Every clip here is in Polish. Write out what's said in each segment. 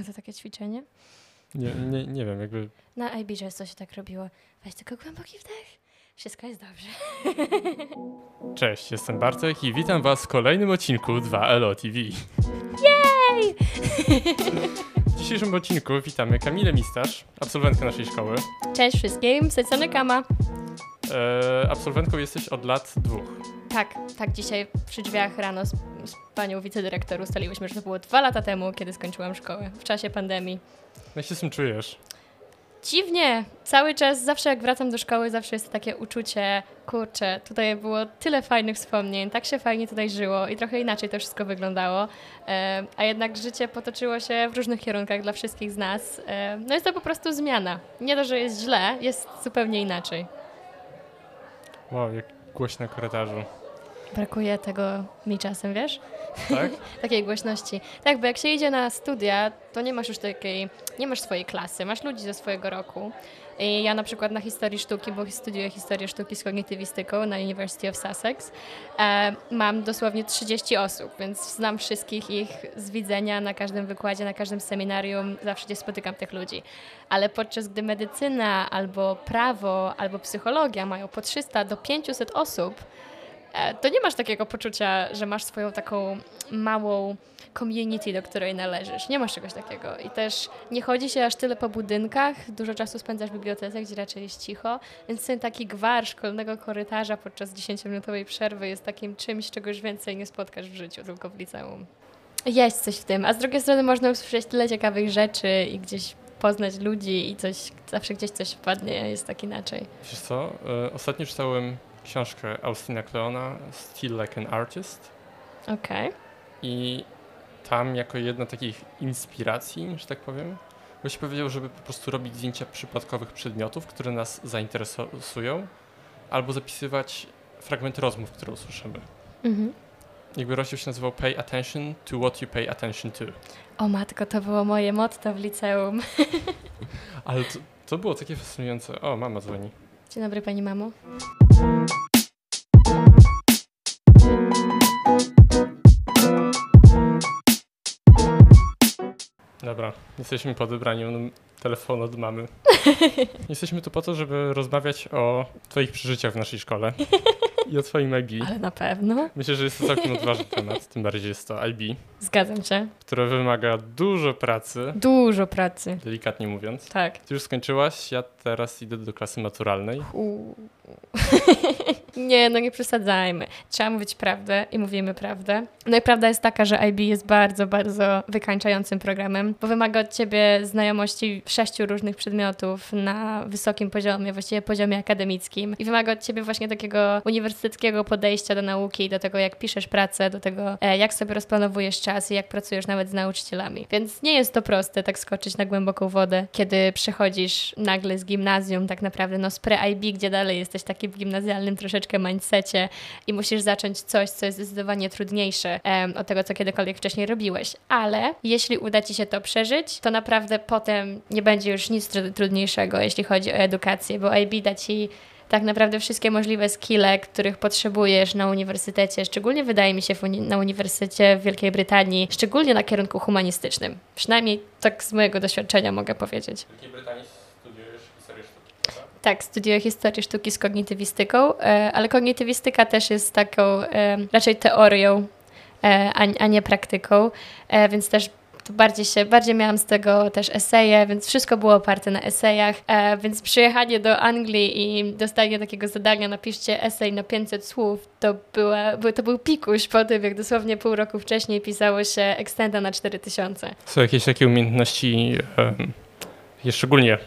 A to takie ćwiczenie? Nie, nie, nie wiem, jakby Na iBeaches się tak robiło. Weź tylko głęboki wdech. Wszystko jest dobrze. Cześć, jestem Bartek i witam Was w kolejnym odcinku 2LO TV. Jej! W dzisiejszym odcinku witamy Kamilę Mistasz, absolwentkę naszej szkoły. Cześć wszystkim, Secony Kama. E, absolwentką jesteś od lat dwóch. Tak, tak, dzisiaj przy drzwiach rano z, z panią wicedyrektor ustaliłyśmy, że to było dwa lata temu, kiedy skończyłam szkołę, w czasie pandemii. Jak się z tym czujesz? Dziwnie, cały czas, zawsze jak wracam do szkoły, zawsze jest takie uczucie, kurczę, tutaj było tyle fajnych wspomnień, tak się fajnie tutaj żyło i trochę inaczej to wszystko wyglądało, e, a jednak życie potoczyło się w różnych kierunkach dla wszystkich z nas. E, no jest to po prostu zmiana. Nie to, że jest źle, jest zupełnie inaczej. Wow, jak głośno korytarzu. Brakuje tego mi czasem, wiesz? Tak? takiej głośności. Tak, bo jak się idzie na studia, to nie masz już takiej, nie masz swojej klasy, masz ludzi ze swojego roku. I ja na przykład na historii sztuki, bo studiuję historię sztuki z kognitywistyką na University of Sussex, e, mam dosłownie 30 osób, więc znam wszystkich ich z widzenia na każdym wykładzie, na każdym seminarium, zawsze gdzie spotykam tych ludzi. Ale podczas gdy medycyna albo prawo, albo psychologia mają po 300 do 500 osób, to nie masz takiego poczucia, że masz swoją taką małą community, do której należysz. Nie masz czegoś takiego. I też nie chodzi się aż tyle po budynkach, dużo czasu spędzasz w bibliotece, gdzie raczej jest cicho, więc ten taki gwar szkolnego korytarza podczas 10-minutowej przerwy jest takim czymś, czego już więcej nie spotkasz w życiu, tylko w liceum. Jest coś w tym, a z drugiej strony można usłyszeć tyle ciekawych rzeczy i gdzieś poznać ludzi i coś, zawsze gdzieś coś wpadnie, jest tak inaczej. Wiesz co, e, ostatnio czytałem książkę Austina Kleona Still Like an Artist Okej. i tam jako jedna takich inspiracji, że tak powiem, gość powiedział, żeby po prostu robić zdjęcia przypadkowych przedmiotów, które nas zainteresują, albo zapisywać fragmenty rozmów, które usłyszymy. Mhm. Jakby rozdział się nazywał Pay Attention to What You Pay Attention to. O matko, to było moje motto w liceum. Ale to, to było takie fascynujące. O, mama dzwoni. Dzień dobry pani mamo. Dobra, jesteśmy po odebraniu telefonu od mamy. Jesteśmy tu po to, żeby rozmawiać o twoich przeżyciach w naszej szkole i o twoim IB. Ale na pewno. Myślę, że jest to całkiem odważny temat, tym bardziej jest to IB, Zgadzam się. które wymaga dużo pracy, Dużo pracy. delikatnie mówiąc. Tak. Ty już skończyłaś, ja teraz idę do klasy maturalnej. nie, no nie przesadzajmy. Trzeba mówić prawdę i mówimy prawdę. No i prawda jest taka, że IB jest bardzo, bardzo wykańczającym programem, bo wymaga od ciebie znajomości sześciu różnych przedmiotów na wysokim poziomie, właściwie poziomie akademickim. I wymaga od ciebie właśnie takiego uniwersyteckiego podejścia do nauki, do tego, jak piszesz pracę, do tego, e, jak sobie rozplanowujesz czas i jak pracujesz nawet z nauczycielami. Więc nie jest to proste tak skoczyć na głęboką wodę, kiedy przechodzisz nagle z gimnazjum, tak naprawdę no z pre-IB, gdzie dalej jesteś taki w gimnazjalnym troszeczkę mindsetie i musisz zacząć coś, co jest zdecydowanie trudniejsze od tego, co kiedykolwiek wcześniej robiłeś. Ale jeśli uda Ci się to przeżyć, to naprawdę potem nie będzie już nic tru- trudniejszego, jeśli chodzi o edukację, bo IB da Ci tak naprawdę wszystkie możliwe skille, których potrzebujesz na uniwersytecie, szczególnie wydaje mi się uni- na uniwersytecie w Wielkiej Brytanii, szczególnie na kierunku humanistycznym. Przynajmniej tak z mojego doświadczenia mogę powiedzieć. W Wielkiej Brytanii Tak, studiuję historię sztuki z kognitywistyką, e, ale kognitywistyka też jest taką e, raczej teorią, e, a, nie praktyką, więc też to bardziej się, bardziej miałam z tego też eseje, więc wszystko było oparte na esejach, e, więc przyjechanie do Anglii i dostanie takiego zadania, napiszcie esej na 500 słów, to, była, był- to był pikuś po tym, jak dosłownie pół roku wcześniej pisało się ekstenda na 4000. Są jakieś takie umiejętności, je szczególnie,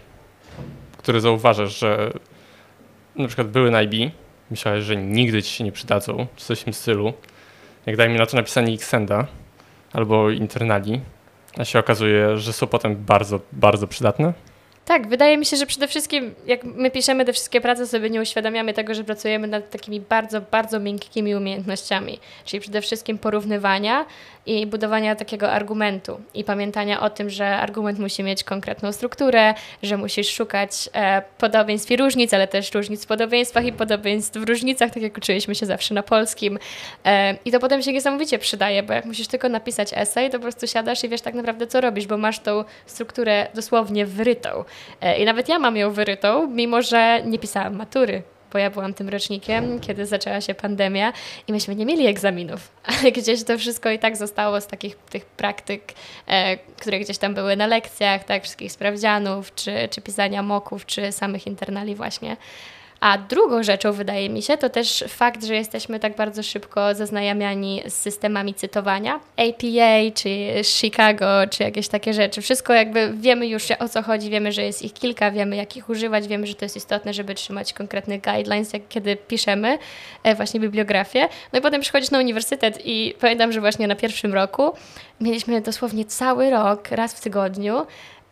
które zauważasz, że na przykład były na IB, myślałeś, że nigdy ci się nie przydadzą, czy coś w tym stylu. Jak dajmy na to napisanie Xenda albo internali, a się okazuje, że są potem bardzo, bardzo przydatne. Tak, wydaje mi się, że przede wszystkim jak my piszemy te wszystkie prace, sobie nie uświadamiamy tego, że pracujemy nad takimi bardzo, bardzo miękkimi umiejętnościami. Czyli przede wszystkim porównywania i budowania takiego argumentu i pamiętania o tym, że argument musi mieć konkretną strukturę, że musisz szukać e, podobieństw i różnic, ale też różnic w podobieństwach i podobieństw w różnicach, tak jak uczyliśmy się zawsze na polskim. E, I to potem się niesamowicie przydaje, bo jak musisz tylko napisać esej, to po prostu siadasz i wiesz tak naprawdę, co robisz, bo masz tą strukturę dosłownie wyrytą. E, I nawet ja mam ją wyrytą, mimo że nie pisałam matury bo ja byłam tym rocznikiem, kiedy zaczęła się pandemia i myśmy nie mieli egzaminów, ale gdzieś to wszystko i tak zostało z takich tych praktyk, e, które gdzieś tam były na lekcjach, tak, wszystkich sprawdzianów, czy, czy pisania moków, czy samych internali właśnie. A drugą rzeczą, wydaje mi się, to też fakt, że jesteśmy tak bardzo szybko zaznajamiani z systemami cytowania. APA, czy Chicago, czy jakieś takie rzeczy. Wszystko jakby wiemy już o co chodzi, wiemy, że jest ich kilka, wiemy jak ich używać, wiemy, że to jest istotne, żeby trzymać konkretny guidelines, jak kiedy piszemy e, właśnie bibliografię. No i potem przychodzisz na uniwersytet i pamiętam, że właśnie na pierwszym roku mieliśmy dosłownie cały rok, raz w tygodniu,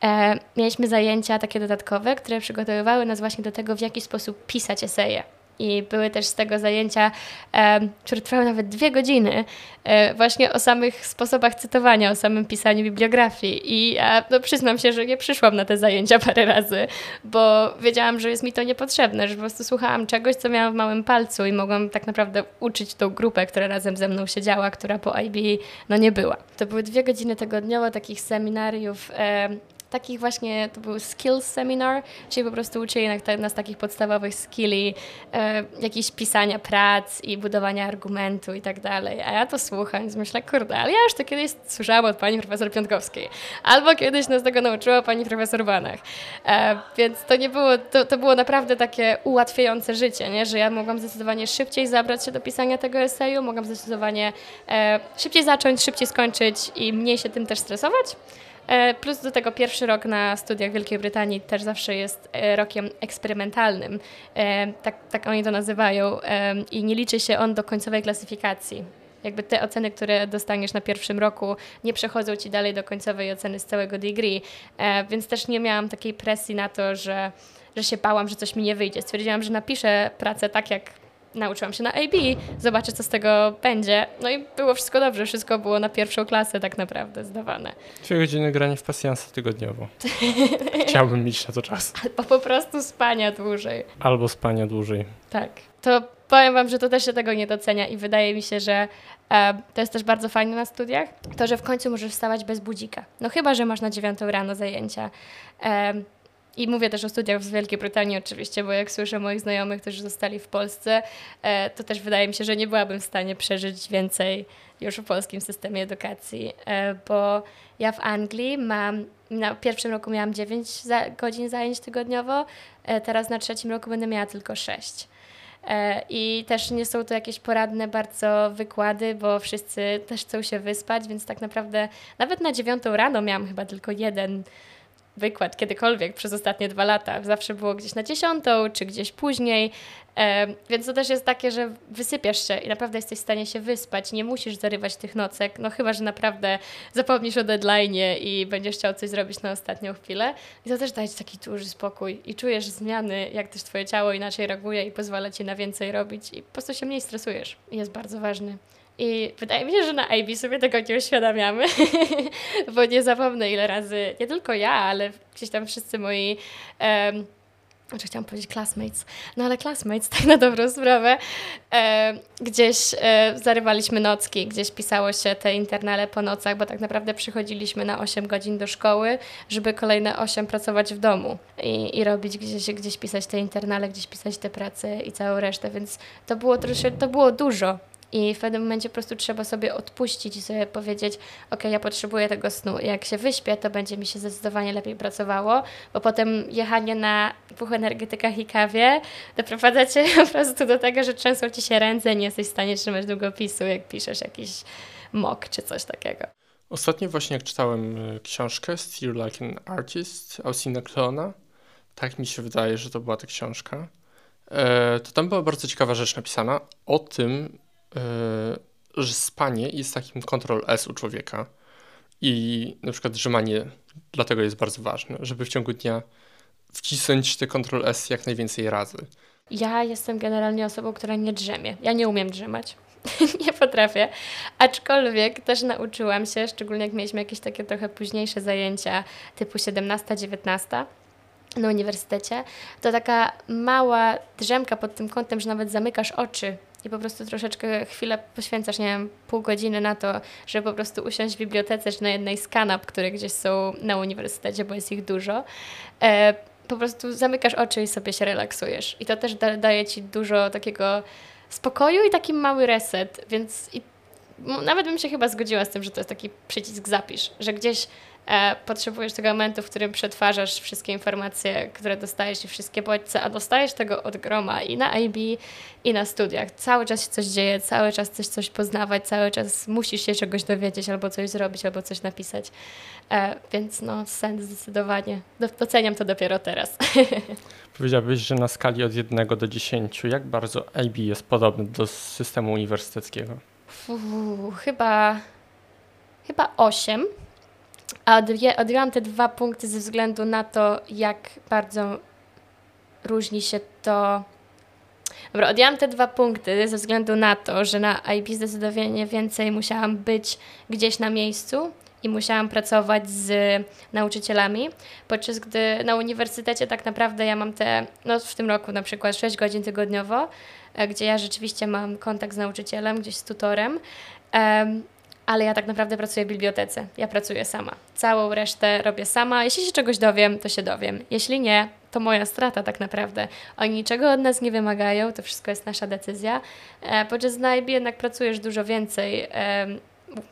e, mieliśmy zajęcia takie dodatkowe, które przygotowywały nas właśnie do tego, w jaki sposób pisać eseje. I były też z tego zajęcia, e, które trwały nawet dwie godziny, e, właśnie o samych sposobach cytowania, o samym pisaniu bibliografii. I ja no, przyznam się, że nie przyszłam na te zajęcia parę razy, bo wiedziałam, że jest mi to niepotrzebne, że po prostu słuchałam czegoś, co miałam w małym palcu i mogłam tak naprawdę uczyć tą grupę, która razem ze mną siedziała, która po IB no nie była. To były dwie godziny tygodniowo takich seminariów. E, takich właśnie, to był skills seminar, czyli po prostu uczyli nas takich podstawowych skilli, e, jakieś pisania prac i budowania argumentu i tak dalej. A ja to słucham i myślę, kurde, ale ja już to kiedyś słyszałam od pani profesor Piątkowskiej. Albo kiedyś nas tego nauczyła pani profesor Banach. E, więc to nie było, to, to było naprawdę takie ułatwiające życie, nie? że ja mogłam zdecydowanie szybciej zabrać się do pisania tego eseju, mogłam zdecydowanie e, szybciej zacząć, szybciej skończyć i mniej się tym też stresować. E, plus do tego pierwszy rok na studiach w Wielkiej Brytanii też zawsze jest e, rokiem eksperymentalnym. E, tak, tak oni to nazywają. I nie liczy się on do końcowej klasyfikacji. Jakby te oceny, które dostaniesz na pierwszym roku, nie przechodzą ci dalej do końcowej oceny z całego degree. Więc też nie miałam takiej presji na to, że, że się bałam, że coś mi nie wyjdzie. Stwierdziłam, że napiszę pracę tak, jak nauczyłam się na AB, zobaczę, co z tego będzie. No i było wszystko dobrze, wszystko było na pierwszą klasę tak naprawdę zdawane. Dwie godziny grania w pasjansa tygodniowo. Chciałbym mieć na to czas. Albo po prostu spania dłużej. Albo spania dłużej. Tak. To powiem Wam, że to też się tego nie docenia i wydaje mi się, że e, to jest też bardzo fajne na studiach, to, że w końcu możesz wstawać bez budzika. No chyba, że masz na dziewiątą rano zajęcia. E, i mówię też o studiach w Wielkiej Brytanii oczywiście, bo jak słyszę moich znajomych, którzy zostali w Polsce, e, to też wydaje mi się, że nie byłabym w stanie przeżyć więcej już w polskim systemie edukacji, e, bo ja w Anglii mam, na pierwszym roku miałam 9 godzin zajęć tygodniowo, e, teraz na trzecim roku będę miała tylko 6. I też nie są to jakieś poradne bardzo wykłady, bo wszyscy też chcą się wyspać, więc tak naprawdę nawet na dziewiątą rano miałam chyba tylko jeden wykład kiedykolwiek przez ostatnie dwa lata. Zawsze było gdzieś na dziesiątą, czy gdzieś później. E, więc to też jest takie, że wysypiasz się i naprawdę jesteś w stanie się wyspać. Nie musisz zarywać tych nocek, no chyba, że naprawdę zapomnisz o deadline i będziesz chciał coś zrobić na ostatnią chwilę. I to też daje ci taki duży spokój i czujesz zmiany, jak też twoje ciało inaczej reaguje i pozwala ci na więcej robić i po prostu się mniej stresujesz. I jest bardzo ważny. I wydaje mi się, że na IB sobie tego nie uświadamiamy, bo nie zapomnę ile razy, nie tylko ja, ale gdzieś tam wszyscy moi um, chciałam powiedzieć classmates, no ale classmates, tak na dobrą sprawę, gdzieś zarywaliśmy nocki, gdzieś pisało się te internale po nocach, bo tak naprawdę przychodziliśmy na 8 godzin do szkoły, żeby kolejne 8 pracować w domu i, i robić gdzieś, gdzieś pisać te internale, gdzieś pisać te prace i całą resztę, więc to było troszkę, to było dużo i w pewnym momencie po prostu trzeba sobie odpuścić i sobie powiedzieć, ok, ja potrzebuję tego snu. Jak się wyśpię, to będzie mi się zdecydowanie lepiej pracowało, bo potem jechanie na dwóch energetykach i kawie doprowadza cię po prostu do tego, że trzęsą ci się ręce, nie jesteś w stanie trzymać długopisu, jak piszesz jakiś mok czy coś takiego. Ostatnio właśnie jak czytałem y, książkę Steer Like an Artist Austina Klona, tak mi się wydaje, że to była ta książka, e, to tam była bardzo ciekawa rzecz napisana o tym, E, że spanie jest takim kontrol S u człowieka i na przykład drzemanie dlatego jest bardzo ważne, żeby w ciągu dnia wcisnąć te Ctrl S jak najwięcej razy. Ja jestem generalnie osobą, która nie drzemie. Ja nie umiem drzemać. nie potrafię. Aczkolwiek też nauczyłam się, szczególnie jak mieliśmy jakieś takie trochę późniejsze zajęcia, typu 17-19 na uniwersytecie, to taka mała drzemka pod tym kątem, że nawet zamykasz oczy i po prostu troszeczkę chwilę poświęcasz, nie wiem, pół godziny na to, żeby po prostu usiąść w bibliotece czy na jednej z kanap, które gdzieś są na uniwersytecie, bo jest ich dużo. E, po prostu zamykasz oczy i sobie się relaksujesz. I to też da, daje ci dużo takiego spokoju i taki mały reset, więc i, nawet bym się chyba zgodziła z tym, że to jest taki przycisk zapisz, że gdzieś potrzebujesz tego momentu, w którym przetwarzasz wszystkie informacje, które dostajesz i wszystkie bodźce, a dostajesz tego od groma i na IB, i na studiach. Cały czas się coś dzieje, cały czas chcesz coś poznawać, cały czas musisz się czegoś dowiedzieć, albo coś zrobić, albo coś napisać. E, więc no, sens zdecydowanie. Doceniam to dopiero teraz. Powiedziałbyś, że na skali od 1 do 10, jak bardzo IB jest podobny do systemu uniwersyteckiego? Chyba, chyba 8. A odjęłam te dwa punkty ze względu na to, jak bardzo różni się to. Dobra, odjęłam te dwa punkty ze względu na to, że na IB zdecydowanie więcej musiałam być gdzieś na miejscu i musiałam pracować z nauczycielami, podczas gdy na uniwersytecie tak naprawdę ja mam te, no w tym roku na przykład 6 godzin tygodniowo, e, gdzie ja rzeczywiście mam kontakt z nauczycielem, gdzieś z tutorem, ale ja tak naprawdę pracuję w bibliotece. Ja pracuję sama. Całą resztę robię sama. Jeśli się czegoś dowiem, to się dowiem. Jeśli nie, to moja strata tak naprawdę. Oni niczego od nas nie wymagają, to wszystko jest nasza decyzja. E, podczas na IB jednak pracujesz dużo więcej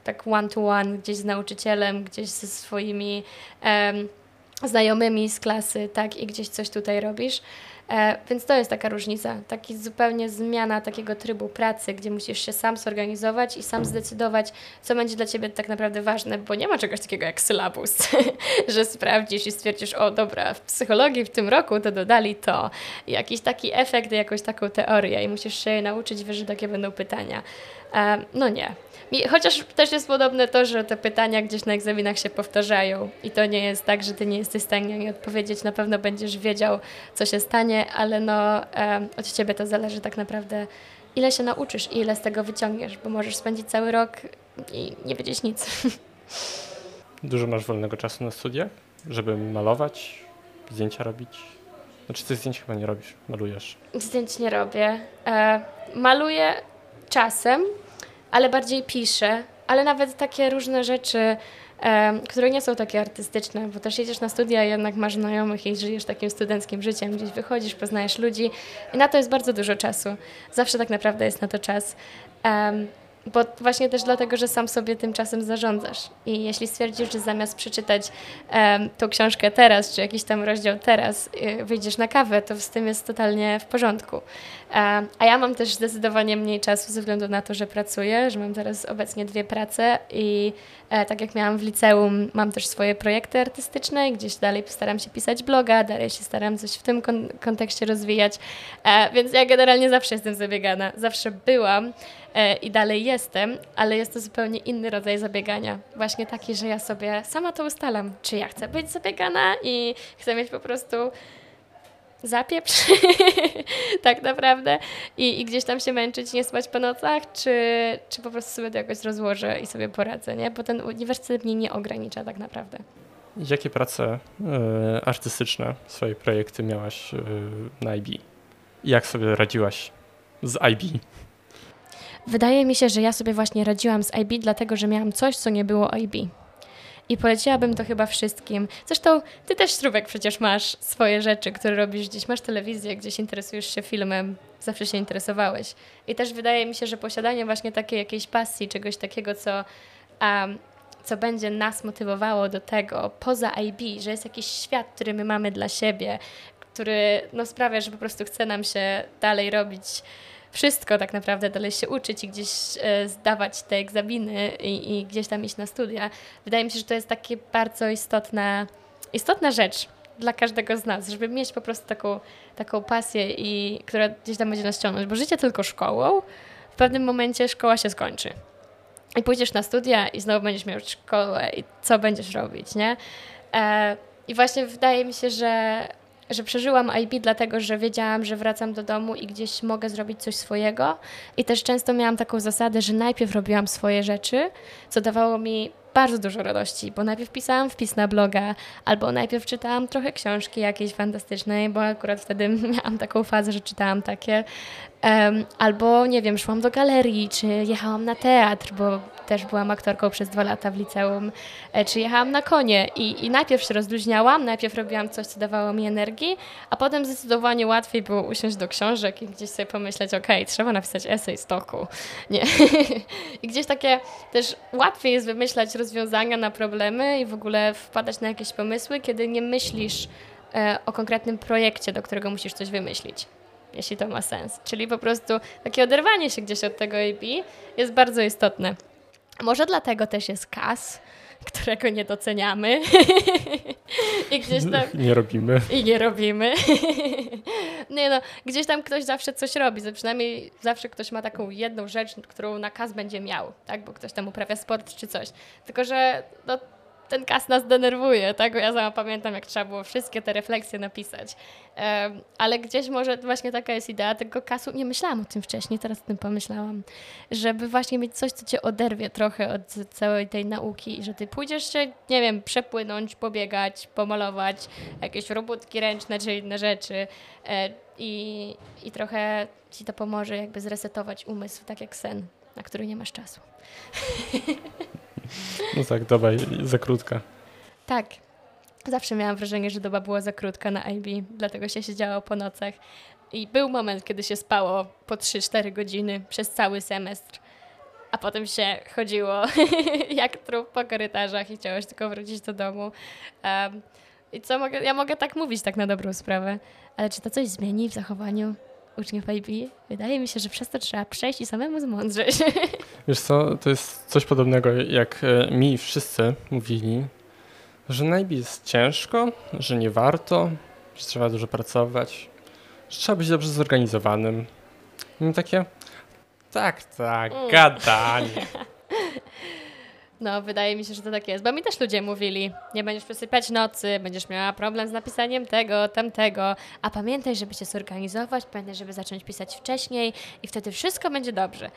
tak one-to-one, gdzieś z nauczycielem, gdzieś ze swoimi znajomymi z klasy, tak, i gdzieś coś tutaj robisz. E, więc to jest taka różnica, taki zupełnie zmiana takiego trybu pracy, gdzie musisz się sam zorganizować i sam zdecydować, co będzie dla Ciebie tak naprawdę ważne, bo nie ma czegoś takiego jak sylabus, że sprawdzisz i stwierdzisz, o dobra, w psychologii w tym roku to dodali to, jakiś taki efekt, jakąś taką teorię i musisz się nauczyć, wiesz, że takie będą pytania. E, no nie, Chociaż też jest podobne to, że te pytania gdzieś na egzaminach się powtarzają i to nie jest tak, że ty nie jesteś w stanie odpowiedzieć, na pewno będziesz wiedział, co się stanie, ale no od ciebie to zależy tak naprawdę, ile się nauczysz i ile z tego wyciągniesz, bo możesz spędzić cały rok i nie wiedzieć nic. Dużo masz wolnego czasu na studiach, żeby malować, zdjęcia robić? Znaczy ty zdjęć chyba nie robisz, malujesz? Zdjęć nie robię. E, maluję czasem, ale bardziej piszę, ale nawet takie różne rzeczy, e, które nie są takie artystyczne, bo też jedziesz na studia i jednak masz znajomych i żyjesz takim studenckim życiem, gdzieś wychodzisz, poznajesz ludzi i na to jest bardzo dużo czasu. Zawsze tak naprawdę jest na to czas. Bo właśnie też dlatego, że sam sobie tym czasem zarządzasz. I jeśli stwierdzisz, że zamiast przeczytać um, tą książkę teraz, czy jakiś tam rozdział teraz, y, wyjdziesz na kawę, to z tym jest totalnie w porządku. Um, a ja mam też zdecydowanie mniej czasu ze względu na to, że pracuję, że mam teraz obecnie dwie prace i e, tak jak miałam w liceum, mam też swoje projekty artystyczne i gdzieś dalej staram się pisać bloga, dalej się staram coś w tym kon kontekście rozwijać. E, więc ja generalnie zawsze jestem zabiegana. Zawsze byłam. E, i dalej jestem, ale jest to zupełnie inny rodzaj zabiegania. Właśnie taki, że ja sobie sama to ustalam, czy ja chcę być zabiegana i chcę mieć po prostu zapieprz tak naprawdę I, i gdzieś tam się męczyć, nie spać po nocach, czy, czy po prostu sobie to jakoś rozłożę i sobie poradzę, nie? Bo ten uniwersytet mnie nie ogranicza tak naprawdę. Jakie prace y, artystyczne, swoje projekty miałaś y, na IB? Jak sobie radziłaś z IB? Wydaje mi się, że ja sobie właśnie radziłam z IB, dlatego że miałam coś, co nie było IB. I poleciłabym to chyba wszystkim. Zresztą ty też, Strubek, przecież masz swoje rzeczy, które robisz gdzieś, masz telewizję, gdzieś interesujesz się filmem, zawsze się interesowałeś. I też wydaje mi się, że posiadanie właśnie takiej jakiejś pasji, czegoś takiego, co, um, co będzie nas motywowało do tego, poza IB, że jest jakiś świat, który my mamy dla siebie, który no, sprawia, że po prostu chce nam się dalej robić wszystko tak naprawdę, dalej się uczyć i gdzieś e, zdawać te egzaminy i, i, gdzieś tam iść na studia. Wydaje mi się, że to jest takie bardzo istotna, istotna rzecz dla każdego z nas, żeby mieć po prostu taką, taką pasję, i, która gdzieś tam będzie nas ciągnąć, bo życie tylko szkołą, w pewnym momencie szkoła się skończy. I pójdziesz na studia i znowu będziesz miał szkołę i co będziesz robić, nie? E, I właśnie wydaje mi się, że że przeżyłam IB dlatego, że wiedziałam, że wracam do domu i gdzieś mogę zrobić coś swojego. I też często miałam taką zasadę, że najpierw robiłam swoje rzeczy, co dawało mi bardzo dużo radości, bo najpierw pisałam wpis na bloga, albo najpierw czytałam trochę książki jakiejś fantastycznej, bo akurat wtedy miałam taką fazę, że czytałam takie. Albo, nie wiem, szłam do galerii, czy jechałam na teatr, bo też byłam aktorką przez dwa lata w liceum, e, czy jechałam na konie i, i najpierw się rozluźniałam, najpierw robiłam coś, co dawało mi energii, a potem zdecydowanie łatwiej było usiąść do książek i gdzieś sobie pomyśleć, ok, trzeba napisać esej z toku. Nie. I gdzieś takie też łatwiej jest wymyślać rozwiązania na problemy i w ogóle wpadać na jakieś pomysły, kiedy nie myślisz e, o konkretnym projekcie, do którego musisz coś wymyślić jeśli to ma sens. Czyli po prostu takie oderwanie się gdzieś od tego AB jest bardzo istotne. Może dlatego też jest kas, którego nie doceniamy. I gdzieś tam... Nie robimy. I nie robimy. nie no, gdzieś tam ktoś zawsze coś robi, przynajmniej zawsze ktoś ma taką jedną rzecz, którą na kas będzie miał, tak, bo ktoś tam uprawia sport czy coś. Tylko, że no, ten kas nas denerwuje, tak? Ja sama pamiętam, jak trzeba było wszystkie te refleksje napisać. Um, ale gdzieś może właśnie taka jest idea tego kasu. Nie myślałam o tym wcześniej, teraz o tym pomyślałam. Żeby właśnie mieć coś, co cię oderwie trochę od całej tej nauki i że ty pójdziesz się, nie wiem, przepłynąć, pobiegać, pomalować, jakieś robótki ręczne czy inne rzeczy e, i, i trochę ci to pomoże jakby zresetować umysł, tak jak sen, na który nie masz czasu. No tak, doba za krótka. Tak. Zawsze miałam wrażenie, że doba była za krótka na IB, dlatego się siedziało po nocach. I był moment, kiedy się spało po 3-4 godziny przez cały semestr, a potem się chodziło jak trup po korytarzach i chciało tylko wrócić do domu. Um, I co mogę, ja mogę tak mówić tak na dobrą sprawę, ale czy to coś zmieni w zachowaniu uczniów IB? Wydaje mi się, że przez to trzeba przejść i samemu zmądrzeć. Wiesz co, to jest coś podobnego, jak e, mi wszyscy mówili, że na IB jest ciężko, że nie warto, że trzeba dużo pracować, że trzeba być dobrze zorganizowanym. I takie, tak, tak, mm. gadanie. No, wydaje mi się, że to tak jest, bo mi też ludzie mówili, nie będziesz przesypiać nocy, będziesz miała problem z napisaniem tego, tamtego, a pamiętaj, żeby się zorganizować, pamiętaj, żeby zacząć pisać wcześniej i wtedy wszystko będzie dobrze.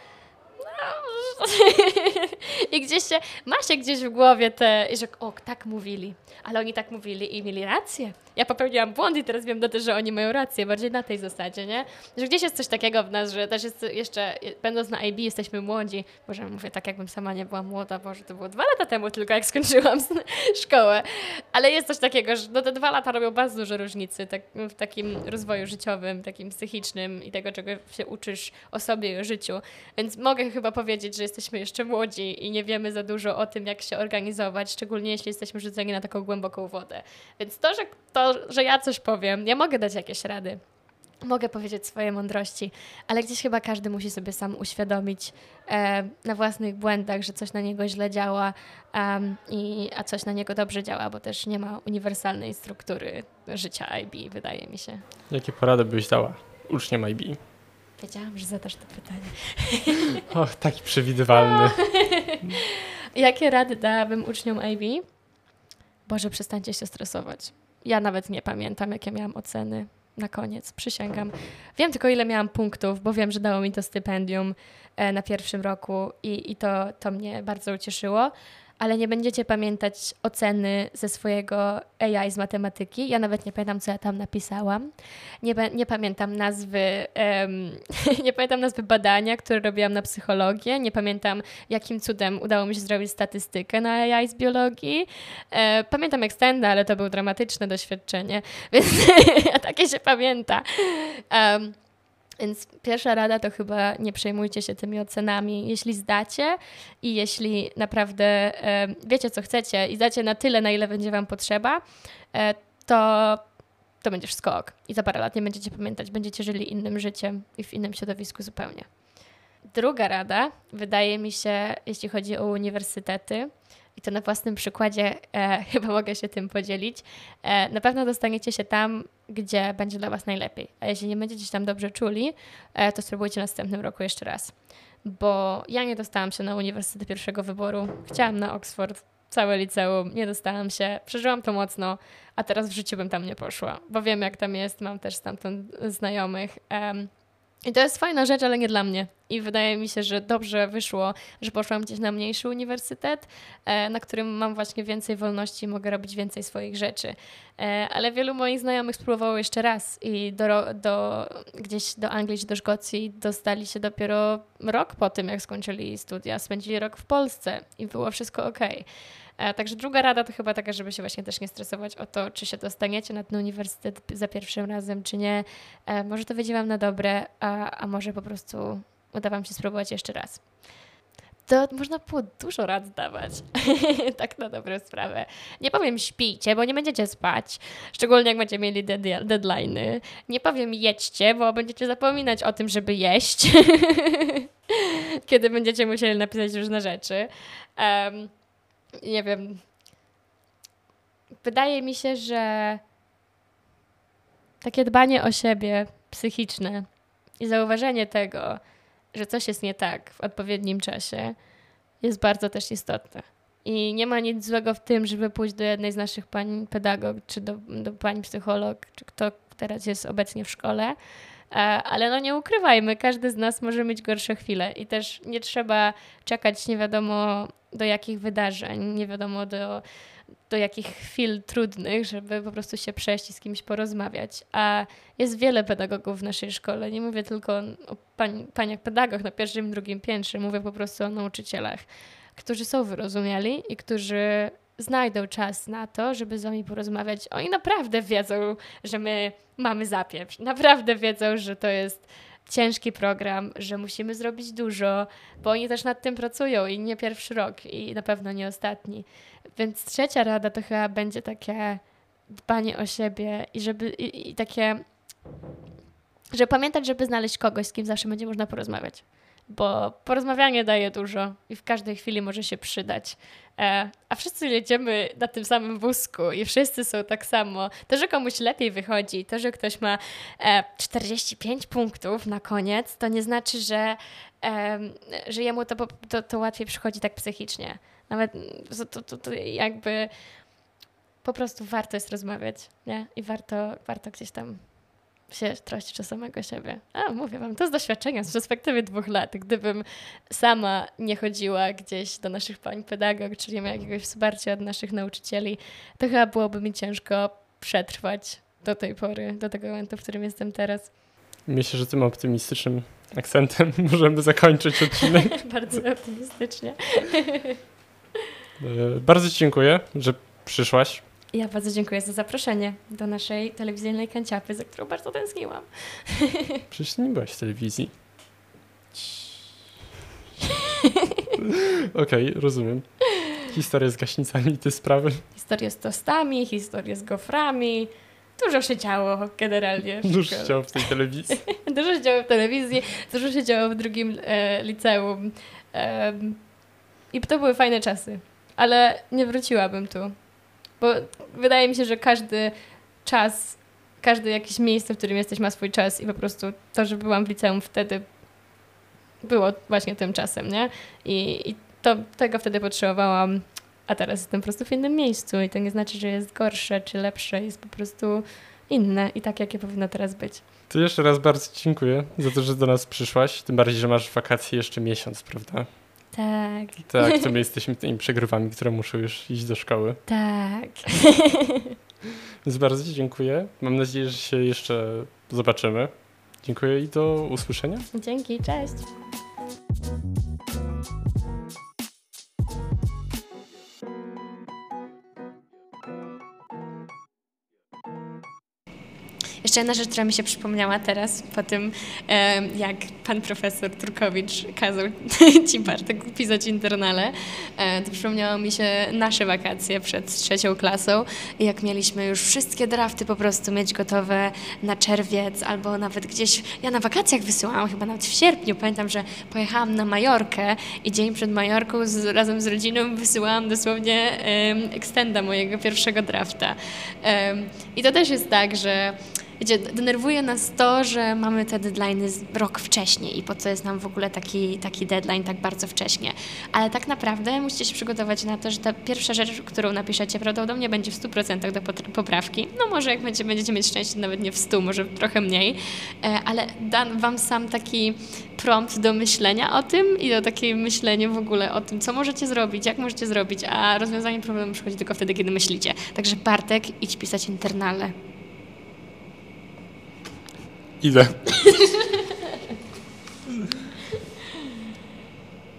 I gdzieś się, ma się gdzieś w głowie te, że o, tak mówili, ale oni tak mówili i mieli rację. Ja popełniłam błąd i teraz wiem też, że oni mają rację, bardziej na tej zasadzie, nie? Że gdzieś jest coś takiego w nas, że też jest jeszcze, będąc na IB jesteśmy młodzi, może mówię tak jakbym sama nie była młoda, Boże, to było dwa lata temu tylko jak skończyłam szkołę, ale jest coś takiego, że no te dwa lata robią bardzo duże różnicy tak, w takim rozwoju życiowym, takim psychicznym i tego, czego się uczysz o sobie i o życiu, więc mogę chyba powiedzieć, że jesteśmy jeszcze młodzi i nie wiemy za dużo o tym, jak się organizować, szczególnie jeśli jesteśmy rzuceni na taką głęboką wodę. Więc to, że, to, że ja coś powiem, ja mogę dać jakieś rady. Mogę powiedzieć swoje mądrości, ale gdzieś chyba każdy musi sobie sam uświadomić e, na własnych błędach, że coś na niego źle działa, i, a coś na niego dobrze działa, bo też nie ma uniwersalnej struktury życia IB, wydaje mi się. Jakie porady byś dała uczniom IB? Wiedziałam, że zadasz to pytanie. Och, taki przewidywalny. Jakie rady dałabym uczniom IB? Boże, przestańcie się stresować. Ja nawet nie pamiętam, jakie miałam oceny na koniec, przysięgam. Wiem tylko, ile miałam punktów, bo wiem, że dało mi to stypendium e, na pierwszym roku i, i to, to mnie bardzo ucieszyło ale nie będziecie pamiętać oceny ze swojego AI z matematyki. Ja nawet nie pamiętam, co ja tam napisałam. Nie, nie pamiętam nazwy, um, nie pamiętam nazwy badania, które robiłam na psychologię. Nie pamiętam, jakim cudem udało mi się zrobić statystykę na AI z biologii. E, pamiętam Extenda, ale to było dramatyczne doświadczenie, więc takie się pamięta. Um, więc pierwsza rada to chyba nie przejmujcie się tymi ocenami. Jeśli zdacie i jeśli naprawdę e, wiecie, co chcecie i zdacie na tyle, na ile będzie Wam potrzeba, e, to, to będzie wszystko ok. I za parę lat nie będziecie pamiętać, będziecie żyli innym życiem i w innym środowisku zupełnie. Druga rada, wydaje mi się, jeśli chodzi o uniwersytety, i to na własnym przykładzie e, chyba mogę się tym podzielić, e, na pewno dostaniecie się tam, gdzie będzie dla Was najlepiej. A jeśli nie będziecie się tam dobrze czuli, e, to spróbujcie następnym roku jeszcze raz. Bo ja nie dostałam się na uniwersytet pierwszego wyboru. Chciałam na Oxford, całe liceum, nie dostałam się, przeżyłam to mocno, a teraz w życiu bym tam nie poszła, bo wiem jak tam jest, mam też stamtąd znajomych. I to jest fajna rzecz, ale nie dla mnie. I wydaje mi się, że dobrze wyszło, że poszłam gdzieś na mniejszy uniwersytet, e, na którym mam właśnie więcej wolności i mogę robić więcej swoich rzeczy. E, ale wielu moich znajomych spróbowało jeszcze raz i do, do, gdzieś do Anglii czy do Szkocji dostali się dopiero rok po tym, jak skończyli studia. Spędzili rok w Polsce i było wszystko ok. E, także druga rada to chyba taka, żeby się właśnie też nie stresować o to, czy się dostaniecie na ten uniwersytet za pierwszym razem, czy nie. E, może to wyjdzie Wam na dobre, a, a może po prostu uda Wam się spróbować jeszcze raz. To można było dużo rad dawać, tak na dobrą sprawę. Nie powiem śpijcie, bo nie będziecie spać, szczególnie jak będziecie mieli deadline'y. Nie powiem jedźcie, bo będziecie zapominać o tym, żeby jeść, kiedy będziecie musieli napisać różne rzeczy. Um, nie wiem. Wydaje mi się, że takie dbanie o siebie psychiczne i zauważenie tego, że coś jest nie tak w odpowiednim czasie, jest bardzo też istotne. I nie ma nic złego w tym, żeby pójść do jednej z naszych pań pedagog, czy do, do pani psycholog, czy kto teraz jest obecnie w szkole. E, ale no nie ukrywajmy, każdy z nas może mieć gorsze chwile i też nie trzeba czekać nie wiadomo do jakich wydarzeń, nie wiadomo do, do jakich chwil trudnych, żeby po prostu się przejść i z kimś porozmawiać. A jest wiele pedagogów w naszej szkole. Nie mówię tylko o pań, paniach pedagog na pierwszym, drugim piętrze, mówię po prostu o nauczycielach, którzy są wyrozumiali i którzy znajdą czas na to, żeby z wami porozmawiać. Oni naprawdę wiedzą, że my mamy zapieprz. Naprawdę wiedzą, że to jest ciężki program, że musimy zrobić dużo, bo oni też nad tym pracują i nie pierwszy rok i na pewno nie ostatni. Więc trzecia rada to chyba będzie takie dbanie o siebie i żeby i, i takie, żeby pamiętać, żeby znaleźć kogoś, z kim zawsze będzie można porozmawiać bo porozmawianie daje dużo i w każdej chwili może się przydać. E, a wszyscy jedziemy na tym samym wózku i wszyscy są tak samo. To, że komuś lepiej wychodzi, to, że ktoś ma e, 45 punktów na koniec, to nie znaczy, że, e, że jemu to, to, to łatwiej przychodzi tak psychicznie. Nawet to, to, to jakby po prostu warto jest rozmawiać, nie? I warto, warto gdzieś tam się troszczyć o samego siebie. A, mówię wam, to z doświadczenia, z perspektywy dwóch lat. Gdybym sama nie chodziła gdzieś do naszych pań pedagog, czyli nie miała jakiegoś wsparcia od naszych nauczycieli, to chyba byłoby mi ciężko przetrwać do tej pory, do tego momentu, w którym jestem teraz. Myślę, że tym optymistycznym akcentem możemy zakończyć odcinek. bardzo optymistycznie. E, bardzo Ci dziękuję, że przyszłaś. Ja bardzo dziękuję za zaproszenie do naszej telewizyjnej kanciapy, za którą bardzo tęskniłam. Przecież nie byłaś w telewizji. Okej, okay, rozumiem. Historia z gaśnicami te sprawy. Historia z tostami, historia z goframi. Dużo się działo generalnie. Dużo się działo w tej telewizji. dużo się działo w telewizji, dużo się działo w drugim e, liceum. E, I to były fajne czasy. Ale nie wróciłabym tu. Bo wydaje mi się, że każdy czas, każde jakieś miejsce, w którym jesteś, ma swój czas i po prostu to, że byłam w liceum wtedy było właśnie tym czasem, nie? I, i to, tego wtedy potrzebowałam, a teraz jestem po prostu w innym miejscu i to nie znaczy, że jest gorsze czy lepsze, jest po prostu inne i tak, jakie powinno teraz być. To jeszcze raz bardzo dziękuję za to, że do nas przyszłaś, tym bardziej, że masz wakacje jeszcze miesiąc, prawda? Tak. Tak, to my jesteśmy tymi przegrywami, które muszą już iść do szkoły. Tak. Więc bardzo Ci dziękuję. Mam nadzieję, że się jeszcze zobaczymy. Dziękuję i do usłyszenia. Dzięki, cześć. Jeszcze jedna rzecz, która mi się przypomniała teraz, po tym jak pan profesor Turkowicz kazał ci Bartek pisać internale, e, to przypomniało mi się nasze wakacje przed trzecią klasą i jak mieliśmy już wszystkie drafty po prostu mieć gotowe na czerwiec albo nawet gdzieś, ja na wakacjach wysyłałam, chyba nawet w sierpniu, pamiętam, że pojechałam na Majorkę i dzień przed Majorką z, razem z rodziną wysyłałam dosłownie um, extenda mojego pierwszego drafta. Um, I to też jest tak, że wiecie, denerwuje nas to, że mamy te deadlines rok wcześniej i po co jest nam w ogóle taki, taki deadline tak bardzo wcześnie. Ale tak naprawdę musicie się przygotować na to, że ta pierwsza rzecz, którą napiszecie, prawdopodobnie będzie w 100% do poprawki. No może jak będzie, będziecie mieć szczęście, nawet nie w 100, może trochę mniej, e, ale da Wam sam taki prompt do myślenia o tym i do takiej myślenia w ogóle o tym, co możecie zrobić, jak możecie zrobić, a rozwiązanie problemu przychodzi tylko wtedy, kiedy myślicie. Także Bartek, idź pisać internale. Idę.